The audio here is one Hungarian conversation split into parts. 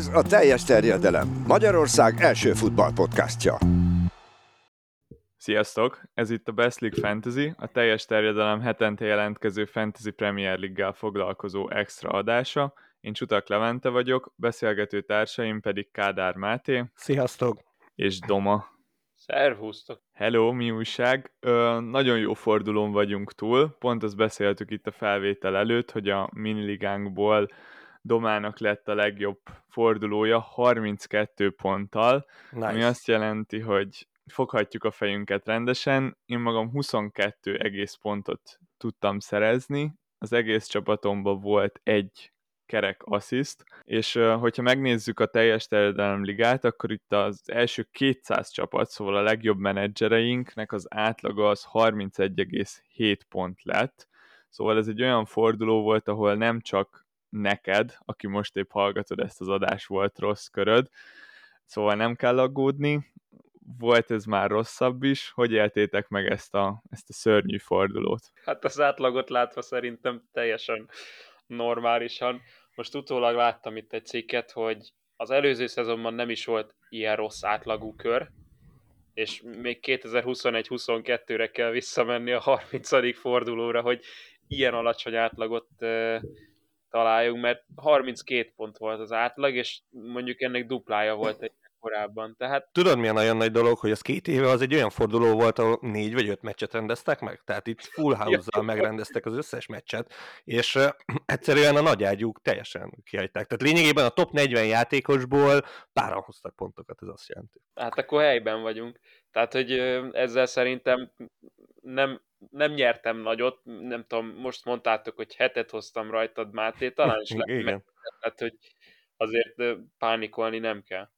Ez a teljes terjedelem. Magyarország első futballpodcastja. Sziasztok! Ez itt a Best League Fantasy, a teljes terjedelem hetente jelentkező Fantasy Premier League-gel foglalkozó extra adása. Én Csutak Levente vagyok, beszélgető társaim pedig Kádár Máté. Sziasztok! És Doma. Szervusztok! Hello, mi újság? Ö, nagyon jó fordulón vagyunk túl, pont azt beszéltük itt a felvétel előtt, hogy a miniligánkból Domának lett a legjobb fordulója 32 ponttal, nice. ami azt jelenti, hogy foghatjuk a fejünket rendesen. Én magam 22 egész pontot tudtam szerezni, az egész csapatomban volt egy kerek assziszt, és hogyha megnézzük a teljes terjedelem ligát, akkor itt az első 200 csapat, szóval a legjobb menedzsereinknek az átlaga az 31,7 pont lett, szóval ez egy olyan forduló volt, ahol nem csak neked, aki most épp hallgatod ezt az adást, volt rossz köröd, szóval nem kell aggódni, volt ez már rosszabb is, hogy éltétek meg ezt a, ezt a szörnyű fordulót? Hát az átlagot látva szerintem teljesen normálisan. Most utólag láttam itt egy cikket, hogy az előző szezonban nem is volt ilyen rossz átlagú kör, és még 2021-22-re kell visszamenni a 30. fordulóra, hogy ilyen alacsony átlagot találjunk, mert 32 pont volt az átlag, és mondjuk ennek duplája volt egy korábban. Tehát... Tudod, milyen nagyon nagy dolog, hogy az két éve az egy olyan forduló volt, ahol négy vagy öt meccset rendeztek meg? Tehát itt full house-zal megrendeztek az összes meccset, és egyszerűen a nagy ágyúk teljesen kihagyták. Tehát lényegében a top 40 játékosból páran hoztak pontokat, ez azt jelenti. Hát akkor helyben vagyunk. Tehát, hogy ezzel szerintem nem, nem nyertem nagyot, nem tudom, most mondtátok, hogy hetet hoztam rajtad, Máté, talán is lehet, tehát, hogy azért pánikolni nem kell.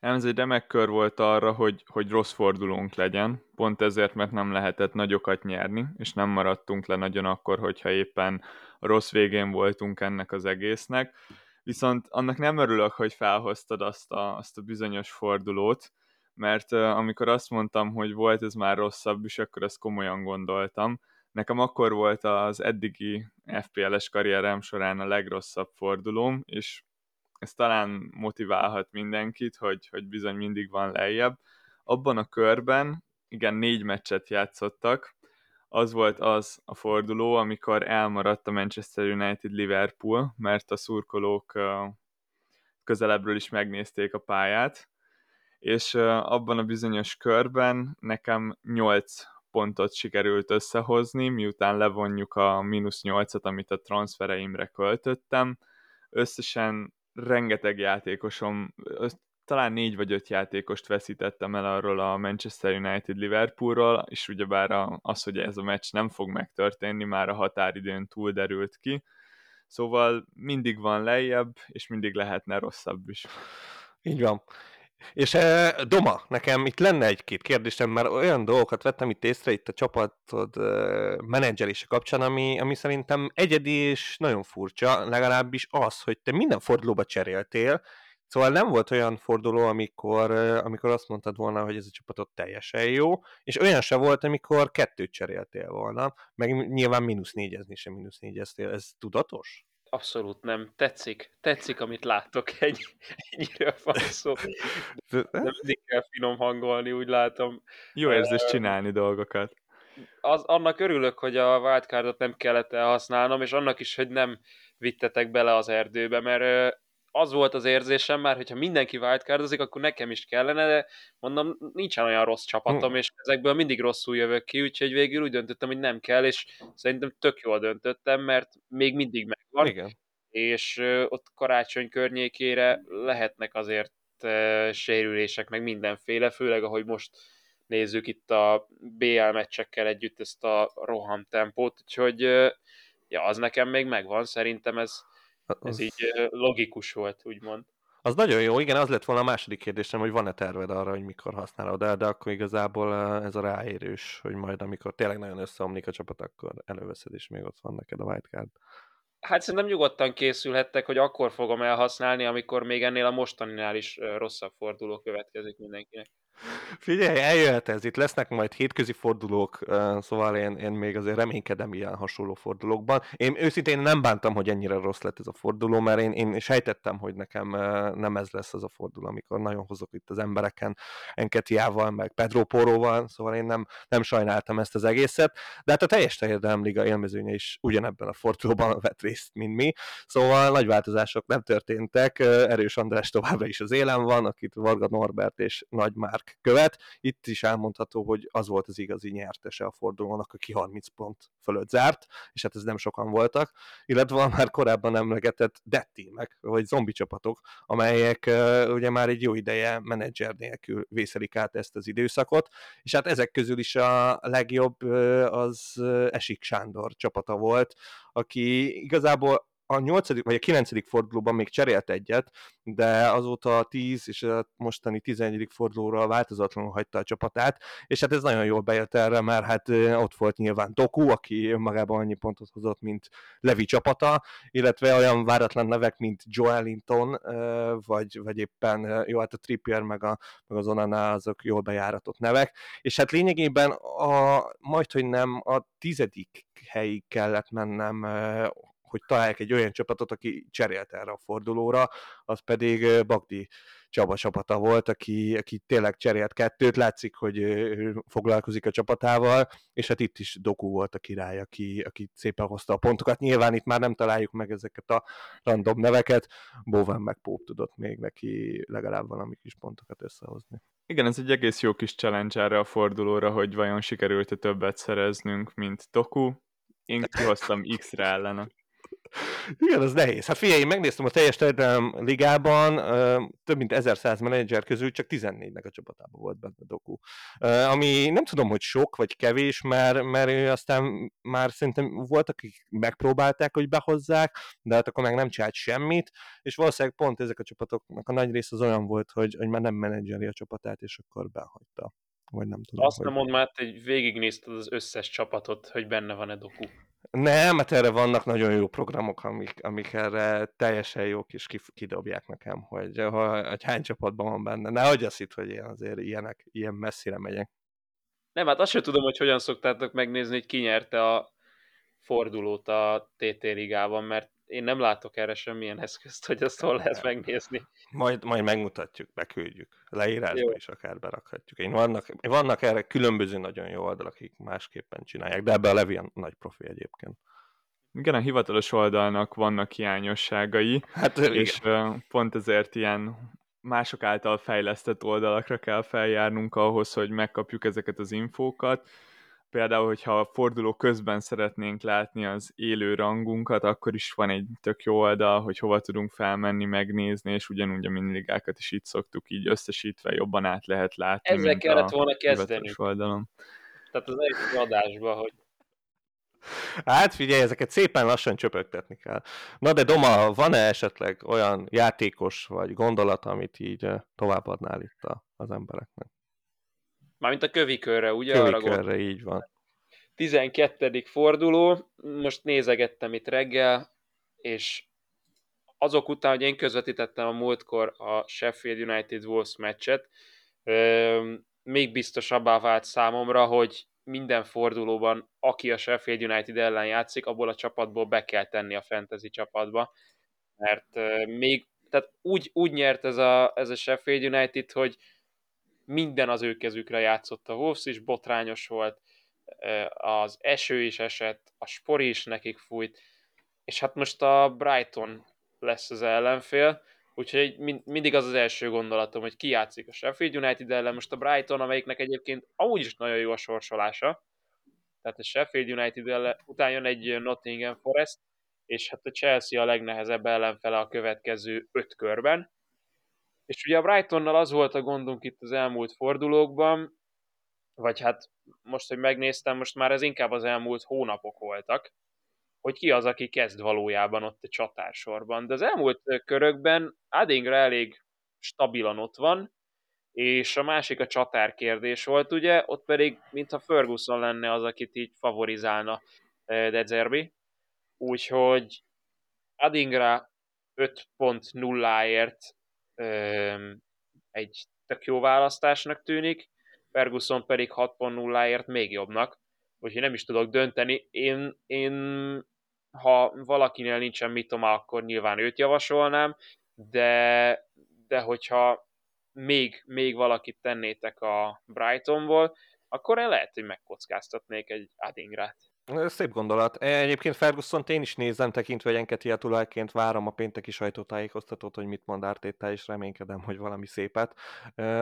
Ez egy remek kör volt arra, hogy, hogy rossz fordulónk legyen, pont ezért, mert nem lehetett nagyokat nyerni, és nem maradtunk le nagyon akkor, hogyha éppen a rossz végén voltunk ennek az egésznek. Viszont annak nem örülök, hogy felhoztad azt a, azt a bizonyos fordulót, mert amikor azt mondtam, hogy volt ez már rosszabb is, akkor ezt komolyan gondoltam. Nekem akkor volt az eddigi FPL-es karrierem során a legrosszabb fordulóm, és ez talán motiválhat mindenkit, hogy, hogy bizony mindig van lejjebb. Abban a körben, igen, négy meccset játszottak, az volt az a forduló, amikor elmaradt a Manchester United Liverpool, mert a szurkolók közelebbről is megnézték a pályát, és abban a bizonyos körben nekem 8 pontot sikerült összehozni, miután levonjuk a mínusz 8-at, amit a transfereimre költöttem. Összesen rengeteg játékosom, talán négy vagy öt játékost veszítettem el arról a Manchester United Liverpoolról, és ugyebár az, hogy ez a meccs nem fog megtörténni, már a határidőn túl derült ki. Szóval mindig van lejjebb, és mindig lehetne rosszabb is. Így van. És eh, Doma, nekem itt lenne egy-két kérdésem, mert olyan dolgokat vettem itt észre itt a csapatod eh, menedzselése kapcsán, ami, ami szerintem egyedi és nagyon furcsa, legalábbis az, hogy te minden fordulóba cseréltél, Szóval nem volt olyan forduló, amikor, amikor azt mondtad volna, hogy ez a csapatot teljesen jó, és olyan se volt, amikor kettőt cseréltél volna, meg nyilván mínusz négyezni sem mínusz négyeztél. Ez tudatos? Abszolút nem. Tetszik. Tetszik, amit látok. Egy, ennyire van szó. De mindig kell finom hangolni, úgy látom. Jó érzés csinálni dolgokat. Az, annak örülök, hogy a wildcardot nem kellett elhasználnom, és annak is, hogy nem vittetek bele az erdőbe, mert az volt az érzésem már, hogyha mindenki wildcardozik, akkor nekem is kellene, de mondom, nincsen olyan rossz csapatom, hmm. és ezekből mindig rosszul jövök ki, úgyhogy végül úgy döntöttem, hogy nem kell, és szerintem tök jól döntöttem, mert még mindig megvan. Igen. És ott karácsony környékére lehetnek azért sérülések, meg mindenféle, főleg ahogy most nézzük itt a BL meccsekkel együtt ezt a roham tempót, úgyhogy ja, az nekem még megvan, szerintem ez. Ez így logikus volt, úgymond. Az nagyon jó, igen, az lett volna a második kérdésem, hogy van-e terved arra, hogy mikor használod el, de akkor igazából ez a ráérős, hogy majd amikor tényleg nagyon összeomlik a csapat, akkor előveszed, és még ott van neked a wildcard. Hát szerintem nyugodtan készülhettek, hogy akkor fogom elhasználni, amikor még ennél a mostaninál is rosszabb forduló következik mindenkinek. Figyelj, eljöhet ez, itt lesznek majd hétközi fordulók, szóval én, én még azért reménykedem ilyen hasonló fordulókban. Én őszintén nem bántam, hogy ennyire rossz lett ez a forduló, mert én, én sejtettem, hogy nekem nem ez lesz az a forduló, amikor nagyon hozok itt az embereken, Enketiával, meg Pedro Poróval, szóval én nem, nem sajnáltam ezt az egészet, de hát a teljes liga élmezőnye is ugyanebben a fordulóban vett részt, mint mi, szóval nagy változások nem történtek, Erős András továbbra is az élen van, akit Varga Norbert és Nagy Márk követ, itt is elmondható, hogy az volt az igazi nyertese a fordulónak, aki 30 pont fölött zárt, és hát ez nem sokan voltak, illetve van már korábban emlegetett dettímek, vagy zombi csapatok, amelyek uh, ugye már egy jó ideje menedzser nélkül vészelik át ezt az időszakot, és hát ezek közül is a legjobb az Esik Sándor csapata volt, aki igazából a nyolcadik vagy a kilencedik fordulóban még cserélt egyet, de azóta a 10 és a mostani 11. fordulóra változatlanul hagyta a csapatát, és hát ez nagyon jól bejött erre, mert hát ott volt nyilván Doku, aki önmagában annyi pontot hozott, mint Levi csapata, illetve olyan váratlan nevek, mint Joelinton, vagy, vagy éppen jó, hát a Trippier meg, a, meg az Onana azok jól bejáratott nevek, és hát lényegében a, majd, hogy nem a tizedik helyig kellett mennem hogy találják egy olyan csapatot, aki cserélt erre a fordulóra, az pedig Bagdi Csaba csapata volt, aki, aki tényleg cserélt kettőt, látszik, hogy foglalkozik a csapatával, és hát itt is Doku volt a király, aki, aki szépen hozta a pontokat. Nyilván itt már nem találjuk meg ezeket a random neveket, Bowen meg Pope tudott még neki legalább valami kis pontokat összehozni. Igen, ez egy egész jó kis challenge erre a fordulóra, hogy vajon sikerült-e többet szereznünk, mint Doku. Én kihoztam X-re ellene. Igen, az nehéz. Hát figyelj, én megnéztem a teljes Telegram ligában, több mint 1100 menedzser közül csak 14-nek a csapatában volt benne Doku. Ami nem tudom, hogy sok vagy kevés, mert, mert ő aztán már szerintem volt, akik megpróbálták, hogy behozzák, de hát akkor meg nem csinált semmit, és valószínűleg pont ezek a csapatoknak a nagy része az olyan volt, hogy, hogy már nem menedzseri a csapatát, és akkor behagyta. Vagy nem tudom. Azt hogy... nem mondd már, hogy végignézted az összes csapatot, hogy benne van-e Doku. Nem, mert erre vannak nagyon jó programok, amik, amik erre teljesen jók is kidobják nekem, hogy, hogy hány csapatban van benne. Ne hagyj azt itt, hogy én azért ilyenek, ilyen messzire megyek. Nem, hát azt sem tudom, hogy hogyan szoktátok megnézni, hogy ki nyerte a fordulót a TT ligában, mert én nem látok erre semmilyen eszközt, hogy azt hol lehet megnézni. Majd, majd megmutatjuk, beküldjük. Leírásba jó. is akár berakhatjuk. Én vannak, vannak erre különböző nagyon jó oldalak, akik másképpen csinálják, de ebbe a Levi a nagy profi egyébként. Igen, a hivatalos oldalnak vannak hiányosságai, hát, és igen. pont ezért ilyen mások által fejlesztett oldalakra kell feljárnunk ahhoz, hogy megkapjuk ezeket az infókat, például, hogyha a forduló közben szeretnénk látni az élő rangunkat, akkor is van egy tök jó oldal, hogy hova tudunk felmenni, megnézni, és ugyanúgy a miniligákat is itt szoktuk így összesítve jobban át lehet látni. Ezzel kellett volna kezdeni. Oldalon. Tehát az egyik adásban, hogy Hát figyelj, ezeket szépen lassan csöpögtetni kell. Na de Doma, van-e esetleg olyan játékos vagy gondolat, amit így továbbadnál itt az embereknek? Mármint a kövikörre, ugye? Kövikörre, így van. 12. forduló, most nézegettem itt reggel, és azok után, hogy én közvetítettem a múltkor a Sheffield United Wolves meccset, még biztosabbá vált számomra, hogy minden fordulóban, aki a Sheffield United ellen játszik, abból a csapatból be kell tenni a fantasy csapatba, mert még, tehát úgy, úgy nyert ez a, ez a Sheffield United, hogy minden az ő kezükre játszott. A Wolves is, botrányos volt, az eső is esett, a spori is nekik fújt, és hát most a Brighton lesz az ellenfél, úgyhogy mindig az az első gondolatom, hogy ki játszik a Sheffield United ellen, most a Brighton, amelyiknek egyébként amúgy is nagyon jó a sorsolása, tehát a Sheffield United ellen, után jön egy Nottingham Forest, és hát a Chelsea a legnehezebb ellenfele a következő öt körben, és ugye a Brightonnal az volt a gondunk itt az elmúlt fordulókban, vagy hát most, hogy megnéztem, most már ez inkább az elmúlt hónapok voltak, hogy ki az, aki kezd valójában ott a csatársorban. De az elmúlt körökben Adingra elég stabilan ott van, és a másik a csatár kérdés volt, ugye, ott pedig mintha Ferguson lenne az, akit így favorizálna Dezerbi. Úgyhogy Adingra 5.0-ért egy tök jó választásnak tűnik, Ferguson pedig 6.0-ért még jobbnak, úgyhogy nem is tudok dönteni. Én, én ha valakinél nincsen mitoma, akkor nyilván őt javasolnám, de, de hogyha még, még valakit tennétek a Brightonból, akkor én lehet, hogy megkockáztatnék egy Adingrát. Szép gondolat. E, egyébként ferguson én is nézem, tekintve, hogy Enketi tulajként várom a pénteki sajtótájékoztatót, hogy mit mond Ártéta, és reménykedem, hogy valami szépet.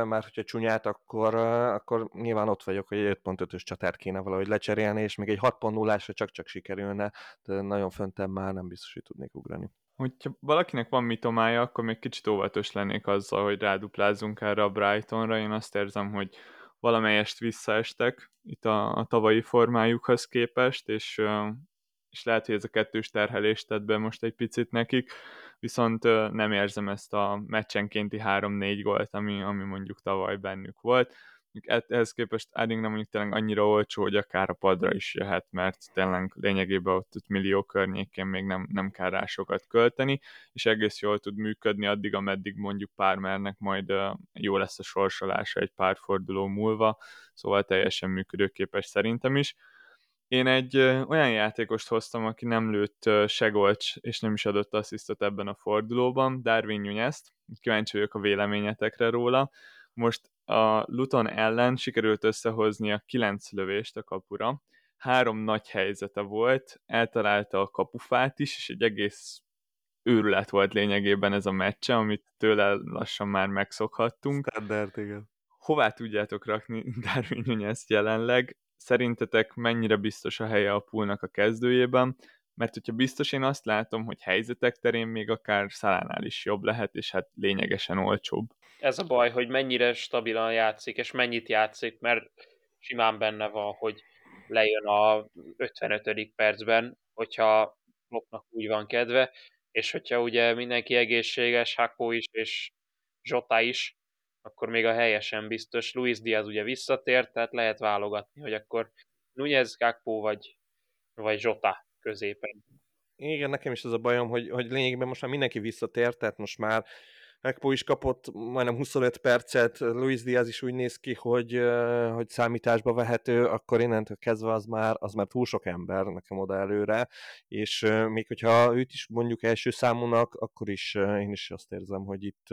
Mert hogyha csúnyát, akkor, akkor nyilván ott vagyok, hogy egy 5.5-ös csatát kéne valahogy lecserélni, és még egy 6.0-ásra csak-csak sikerülne, de nagyon föntem már nem biztos, hogy tudnék ugrani. Hogyha valakinek van mitomája, akkor még kicsit óvatos lennék azzal, hogy ráduplázunk erre a Brightonra. Én azt érzem, hogy valamelyest visszaestek itt a, a tavalyi formájukhoz képest, és, és lehet, hogy ez a kettős terhelést tett be most egy picit nekik, viszont nem érzem ezt a meccsenkénti 3-4 gólt, ami, ami mondjuk tavaly bennük volt ehhez képest Adding nem mondjuk tényleg annyira olcsó, hogy akár a padra is jöhet, mert tényleg lényegében ott, ott millió környékén még nem, nem kell rá sokat költeni, és egész jól tud működni addig, ameddig mondjuk pár mernek majd jó lesz a sorsolása egy pár forduló múlva, szóval teljesen működőképes szerintem is. Én egy olyan játékost hoztam, aki nem lőtt se gólt, és nem is adott asszisztot ebben a fordulóban, Darwin Nunez-t. Kíváncsi vagyok a véleményetekre róla. Most a Luton ellen sikerült összehozni a kilenc lövést a kapura, három nagy helyzete volt, eltalálta a kapufát is, és egy egész őrület volt lényegében ez a meccse, amit tőle lassan már megszokhattunk. Standard, igen. Hová tudjátok rakni Darwin Nunez jelenleg? Szerintetek mennyire biztos a helye a poolnak a kezdőjében? Mert hogyha biztos, én azt látom, hogy helyzetek terén még akár Szalánál is jobb lehet, és hát lényegesen olcsóbb ez a baj, hogy mennyire stabilan játszik, és mennyit játszik, mert simán benne van, hogy lejön a 55. percben, hogyha Kloppnak úgy van kedve, és hogyha ugye mindenki egészséges, Hakó is, és Zsota is, akkor még a helyesen biztos. Luis Diaz ugye visszatért, tehát lehet válogatni, hogy akkor Nunez, Gakpo vagy, vagy Zsota középen. Igen, nekem is az a bajom, hogy, hogy lényegében most már mindenki visszatért, tehát most már Ekpo is kapott majdnem 25 percet, Luis Diaz is úgy néz ki, hogy, hogy számításba vehető, akkor innentől kezdve az már, az már túl sok ember nekem oda előre, és még hogyha őt is mondjuk első számúnak, akkor is én is azt érzem, hogy itt,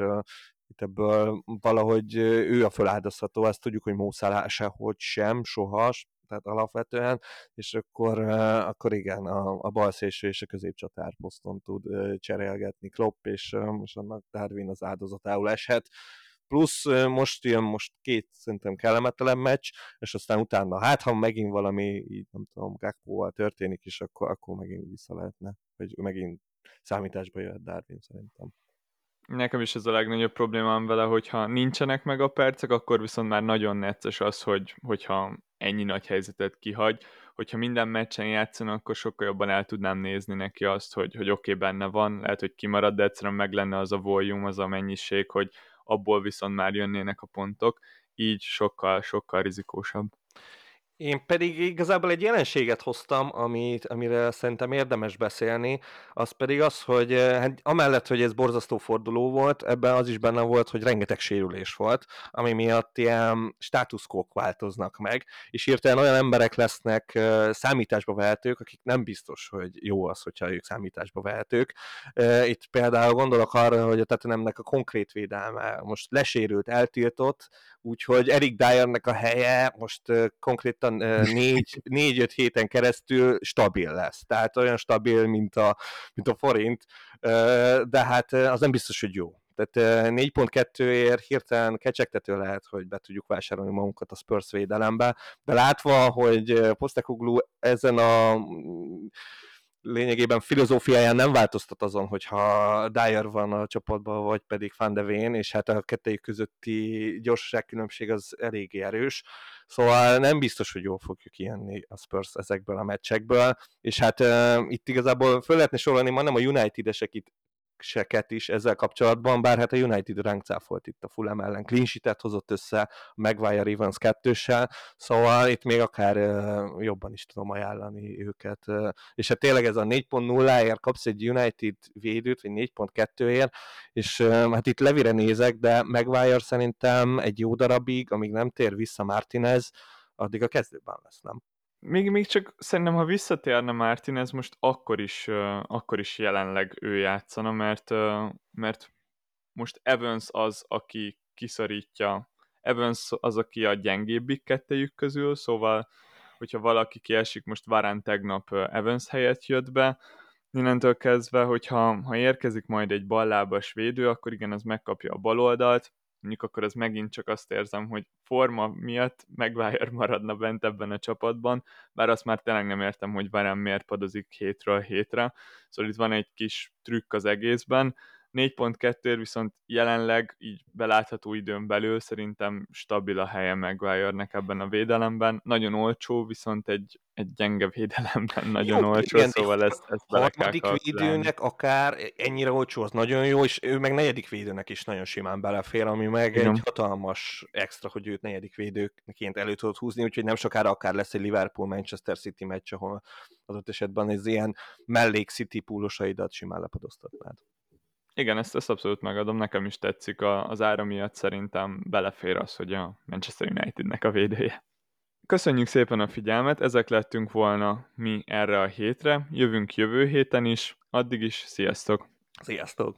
itt ebből valahogy ő a föláldozható, ezt tudjuk, hogy Mószálá sehogy sem, soha, tehát alapvetően, és akkor, akkor igen, a, a bal szélső és a középcsatár poszton tud cserélgetni Klopp, és most annak Darwin az áldozatául eshet. Plusz most jön most két szerintem kellemetlen meccs, és aztán utána, hát ha megint valami, így nem tudom, Gakpo-val történik, és akkor, akkor megint vissza lehetne, hogy megint számításba jöhet Darwin szerintem. Nekem is ez a legnagyobb problémám vele, hogyha nincsenek meg a percek, akkor viszont már nagyon necces az, hogy, hogyha ennyi nagy helyzetet kihagy. Hogyha minden meccsen játszana, akkor sokkal jobban el tudnám nézni neki azt, hogy, hogy oké, okay, benne van, lehet, hogy kimarad, de egyszerűen meg lenne az a volume, az a mennyiség, hogy abból viszont már jönnének a pontok, így sokkal, sokkal rizikósabb. Én pedig igazából egy jelenséget hoztam, amit, amire szerintem érdemes beszélni, az pedig az, hogy eh, hát amellett, hogy ez borzasztó forduló volt, ebben az is benne volt, hogy rengeteg sérülés volt, ami miatt ilyen státuszkók változnak meg, és hirtelen olyan emberek lesznek eh, számításba vehetők, akik nem biztos, hogy jó az, hogyha ők számításba vehetők. Eh, itt például gondolok arra, hogy a Tottenhamnek a konkrét védelme most lesérült, eltiltott, úgyhogy Eric Dyernek a helye most konkrétan négy, négy-öt héten keresztül stabil lesz. Tehát olyan stabil, mint a, mint a forint, de hát az nem biztos, hogy jó. Tehát 4.2-ért hirtelen kecsegtető lehet, hogy be tudjuk vásárolni magunkat a Spurs védelembe, de látva, hogy Postecoglou ezen a lényegében filozófiáján nem változtat azon, hogyha Dyer van a csapatban, vagy pedig Van de Ven, és hát a kettőjük közötti gyorsaságkülönbség az eléggé erős, szóval nem biztos, hogy jól fogjuk kijönni a Spurs ezekből a meccsekből, és hát uh, itt igazából föl lehetne sorolni, ma a United-esek itt seket is ezzel kapcsolatban, bár hát a United ránkcáfolt itt a Fulham ellen, clean sheet hozott össze, a Maguire Evans kettőssel, szóval itt még akár jobban is tudom ajánlani őket. És hát tényleg ez a 4.0-ért kapsz egy United védőt, vagy 4.2-ért, és hát itt Levire nézek, de Maguire szerintem egy jó darabig, amíg nem tér vissza Martinez, addig a kezdőben lesz, nem? Még, még csak szerintem, ha visszatérne Martinez, most akkor is, uh, akkor is jelenleg ő játszana, mert, uh, mert most Evans az, aki kiszorítja, Evans az, aki a gyengébbik kettejük közül, szóval hogyha valaki kiesik, most Varán tegnap Evans helyett jött be, innentől kezdve, hogyha ha érkezik majd egy ballábas védő, akkor igen, az megkapja a baloldalt, mondjuk akkor az megint csak azt érzem, hogy forma miatt Maguire maradna bent ebben a csapatban, bár azt már tényleg nem értem, hogy Varane miért padozik hétről hétre, szóval itt van egy kis trükk az egészben, 4.2 viszont jelenleg így belátható időn belül szerintem stabil a helye Maguire-nek ebben a védelemben. Nagyon olcsó, viszont egy, egy gyenge védelemben nagyon jó, olcsó, igen, szóval ezt, ezt bele kell védőnek akár ennyire olcsó, az nagyon jó, és ő meg negyedik védőnek is nagyon simán belefér, ami meg igen. egy hatalmas extra, hogy őt negyedik védőként elő tudod húzni, úgyhogy nem sokára akár lesz egy Liverpool-Manchester City meccs, ahol ott esetben ez ilyen mellék City púlosaidat simán lepadoztatnád. Igen, ezt, ezt abszolút megadom, nekem is tetszik, a, az ára miatt szerintem belefér az, hogy a Manchester Unitednek a védője. Köszönjük szépen a figyelmet, ezek lettünk volna mi erre a hétre, jövünk jövő héten is, addig is, sziasztok! Sziasztok!